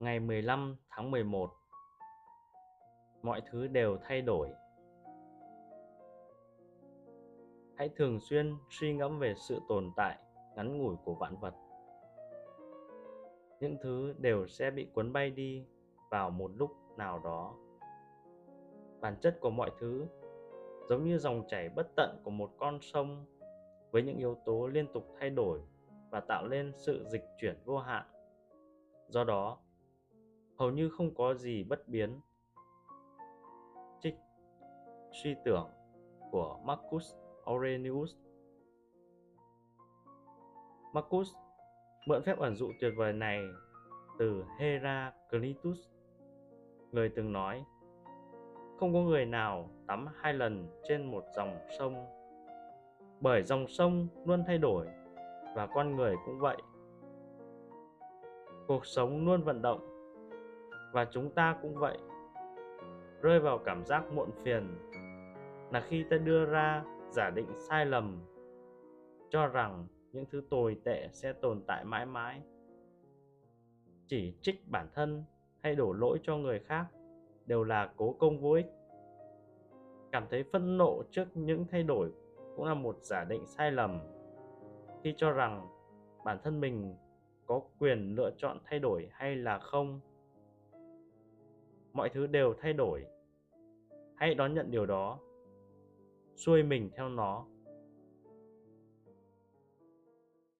Ngày 15 tháng 11 Mọi thứ đều thay đổi. Hãy thường xuyên suy ngẫm về sự tồn tại ngắn ngủi của vạn vật. Những thứ đều sẽ bị cuốn bay đi vào một lúc nào đó. Bản chất của mọi thứ giống như dòng chảy bất tận của một con sông với những yếu tố liên tục thay đổi và tạo nên sự dịch chuyển vô hạn. Do đó, hầu như không có gì bất biến. Trích suy tưởng của Marcus Aurelius. Marcus mượn phép ẩn dụ tuyệt vời này từ Heraclitus, người từng nói không có người nào tắm hai lần trên một dòng sông. Bởi dòng sông luôn thay đổi và con người cũng vậy. Cuộc sống luôn vận động và chúng ta cũng vậy. Rơi vào cảm giác muộn phiền là khi ta đưa ra giả định sai lầm, cho rằng những thứ tồi tệ sẽ tồn tại mãi mãi. Chỉ trích bản thân hay đổ lỗi cho người khác đều là cố công vô ích. Cảm thấy phẫn nộ trước những thay đổi cũng là một giả định sai lầm, khi cho rằng bản thân mình có quyền lựa chọn thay đổi hay là không mọi thứ đều thay đổi. Hãy đón nhận điều đó. Xuôi mình theo nó.